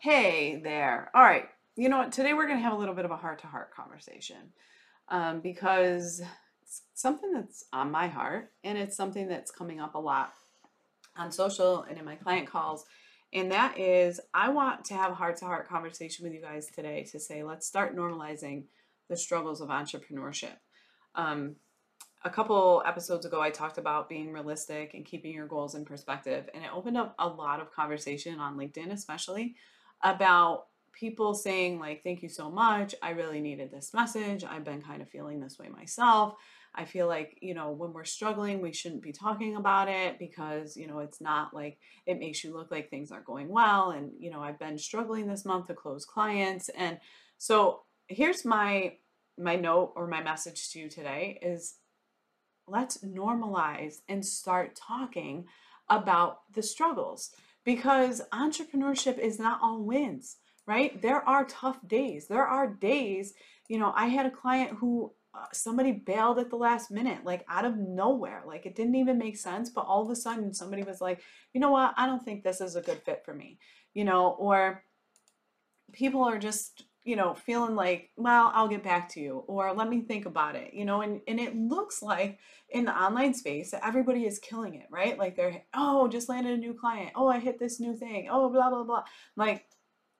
Hey there. All right. You know what? Today we're going to have a little bit of a heart to heart conversation um, because it's something that's on my heart and it's something that's coming up a lot on social and in my client calls. And that is, I want to have a heart to heart conversation with you guys today to say, let's start normalizing the struggles of entrepreneurship. Um, a couple episodes ago, I talked about being realistic and keeping your goals in perspective. And it opened up a lot of conversation on LinkedIn, especially about people saying like thank you so much. I really needed this message. I've been kind of feeling this way myself. I feel like you know when we're struggling we shouldn't be talking about it because you know it's not like it makes you look like things aren't going well and you know i've been struggling this month to close clients. And so here's my my note or my message to you today is let's normalize and start talking about the struggles because entrepreneurship is not all wins, right? There are tough days. There are days, you know, I had a client who uh, somebody bailed at the last minute, like out of nowhere. Like it didn't even make sense, but all of a sudden somebody was like, you know what? I don't think this is a good fit for me, you know, or people are just you know, feeling like, well, I'll get back to you or let me think about it, you know, and, and it looks like in the online space that everybody is killing it, right? Like they're, oh, just landed a new client. Oh, I hit this new thing. Oh, blah, blah, blah. Like,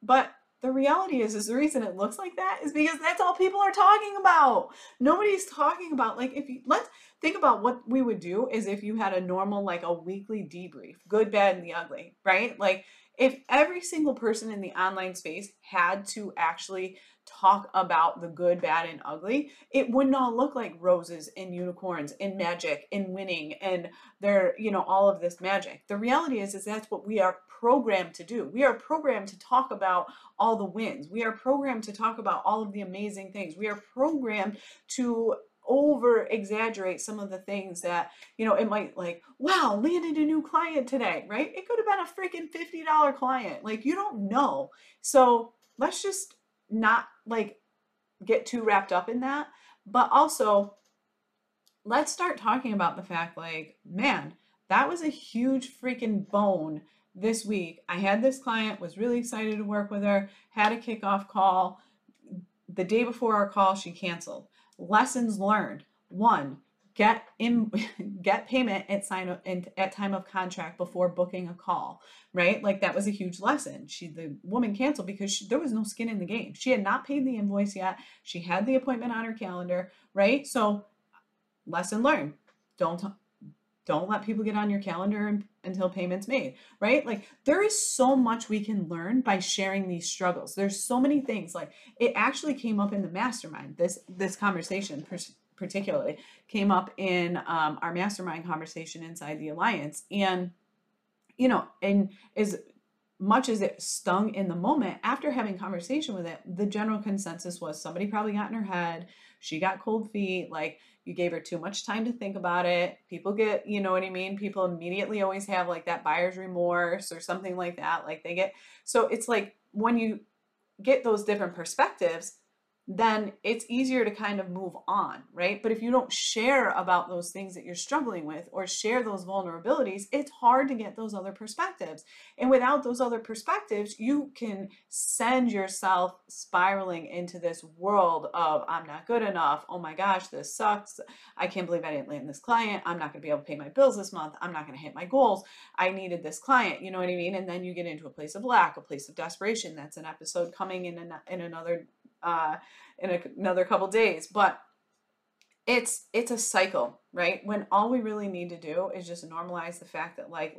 but the reality is, is the reason it looks like that is because that's all people are talking about. Nobody's talking about, like, if you, let's think about what we would do is if you had a normal, like a weekly debrief, good, bad, and the ugly, right? Like, if every single person in the online space had to actually talk about the good, bad, and ugly, it would not look like roses and unicorns and magic and winning and there, you know, all of this magic. The reality is, is that's what we are programmed to do. We are programmed to talk about all the wins. We are programmed to talk about all of the amazing things. We are programmed to over exaggerate some of the things that you know it might like wow landed a new client today right? It could have been a freaking $50 client. Like you don't know. So let's just not like get too wrapped up in that. But also let's start talking about the fact like man that was a huge freaking bone this week. I had this client was really excited to work with her had a kickoff call. The day before our call she canceled lessons learned. One, get in get payment at sign of, at time of contract before booking a call right? Like that was a huge lesson. She the woman canceled because she, there was no skin in the game. She had not paid the invoice yet. She had the appointment on her calendar right? So lesson learned. Don't don't let people get on your calendar until payments made right? Like there is so much we can learn by sharing these struggles. There's so many things like it actually came up in the mastermind. This this conversation particularly came up in um, our mastermind conversation inside the alliance. And you know and as much as it stung in the moment after having conversation with it the general consensus was somebody probably got in her head she got cold feet like you gave her too much time to think about it. People get, you know what I mean? People immediately always have like that buyer's remorse or something like that. Like they get, so it's like when you get those different perspectives, then it's easier to kind of move on, right? But if you don't share about those things that you're struggling with or share those vulnerabilities, it's hard to get those other perspectives. And without those other perspectives, you can send yourself spiraling into this world of, I'm not good enough. Oh my gosh, this sucks. I can't believe I didn't land this client. I'm not going to be able to pay my bills this month. I'm not going to hit my goals. I needed this client. You know what I mean? And then you get into a place of lack, a place of desperation. That's an episode coming in, an, in another uh, in a, another couple days. But it's it's a cycle, right? When all we really need to do is just normalize the fact that like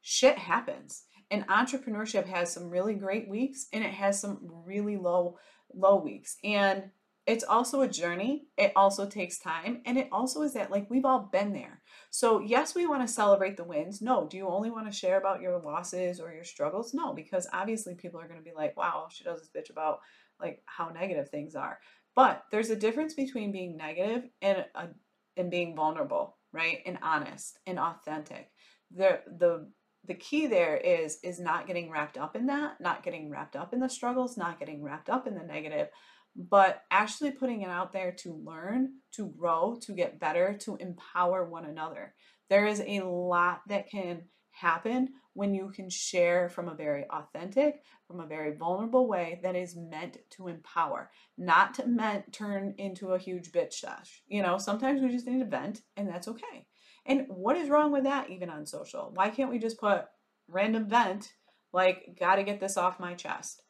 shit happens. And entrepreneurship has some really great weeks and it has some really low low weeks. And it's also a journey. It also takes time. And it also is that, like, we've all been there. So, yes, we want to celebrate the wins. No, do you only want to share about your losses or your struggles? No, because obviously people are going to be like, wow, she does this bitch about like how negative things are. But there's a difference between being negative and, uh, and being vulnerable, right? And honest and authentic. The, the, the key there is is not getting wrapped up in that not getting wrapped up in the struggles not getting wrapped up in the negative but actually putting it out there to learn, to grow, to get better, to empower one another. There is a lot that can happen when you can share from a very authentic, from a very vulnerable way that is meant to empower, not to meant turn into a huge bitch dash. You know, sometimes we just need to vent and that's okay. And what is wrong with that even on social? Why can't we just put random vent like gotta get this off my chest?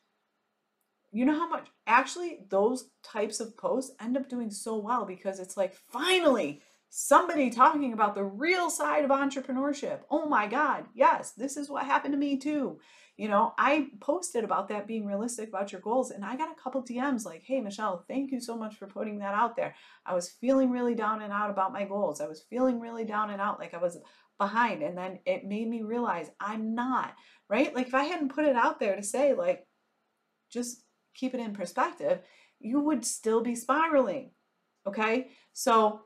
you know how much actually those types of posts end up doing so well because it's like finally somebody talking about the real side of entrepreneurship. Oh my God, yes, this is what happened to me too. You know, I posted about that being realistic about your goals, and I got a couple DMs like, hey, Michelle, thank you so much for putting that out there. I was feeling really down and out about my goals. I was feeling really down and out, like I was behind. And then it made me realize I'm not, right? Like if I hadn't put it out there to say, like, just keep it in perspective, you would still be spiraling. Okay. So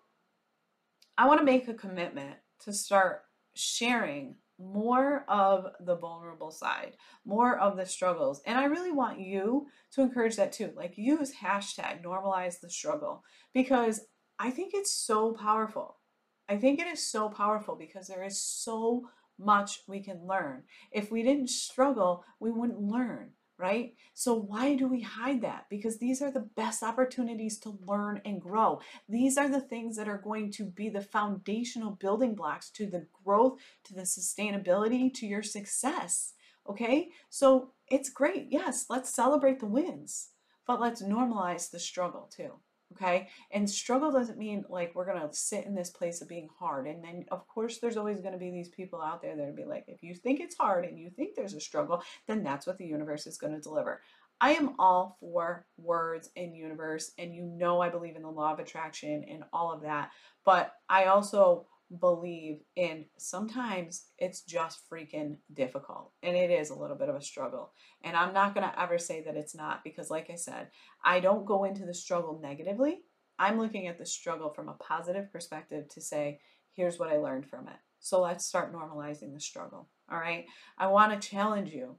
I want to make a commitment to start sharing more of the vulnerable side, more of the struggles. And I really want you to encourage that too. Like use hashtag normalize the struggle because I think it's so powerful. I think it is so powerful because there is so much we can learn. If we didn't struggle, we wouldn't learn right? So, why do we hide that? Because these are the best opportunities to learn and grow. These are the things that are going to be the foundational building blocks to the growth, to the sustainability, to your success. Okay, so it's great. Yes, let's celebrate the wins, but let's normalize the struggle too. Okay. And struggle doesn't mean like we're going to sit in this place of being hard. And then, of course, there's always going to be these people out there that'll be like, if you think it's hard and you think there's a struggle, then that's what the universe is going to deliver. I am all for words and universe. And you know, I believe in the law of attraction and all of that. But I also believe in sometimes it's just freaking difficult and it is a little bit of a struggle and i'm not going to ever say that it's not because like i said i don't go into the struggle negatively. I'm looking at the struggle from a positive perspective to say here's what i learned from it. So let's start normalizing the struggle all right? I want to challenge you.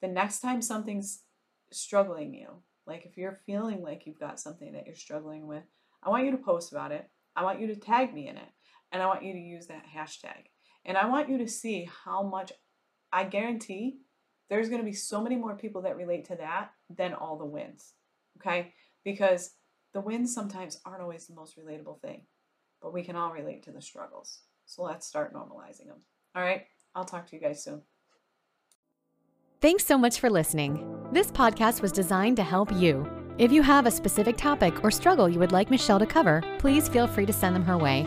The next time something's struggling you like if you're feeling like you've got something that you're struggling with i want you to post about it. I want you to tag me in it and I want you to use that hashtag. And I want you to see how much I guarantee there's going to be so many more people that relate to that than all the wins. Okay? Because the wins sometimes aren't always the most relatable thing, but we can all relate to the struggles. So let's start normalizing them. All right? I'll talk to you guys soon. Thanks so much for listening. This podcast was designed to help you. If you have a specific topic or struggle you would like Michelle to cover, please feel free to send them her way.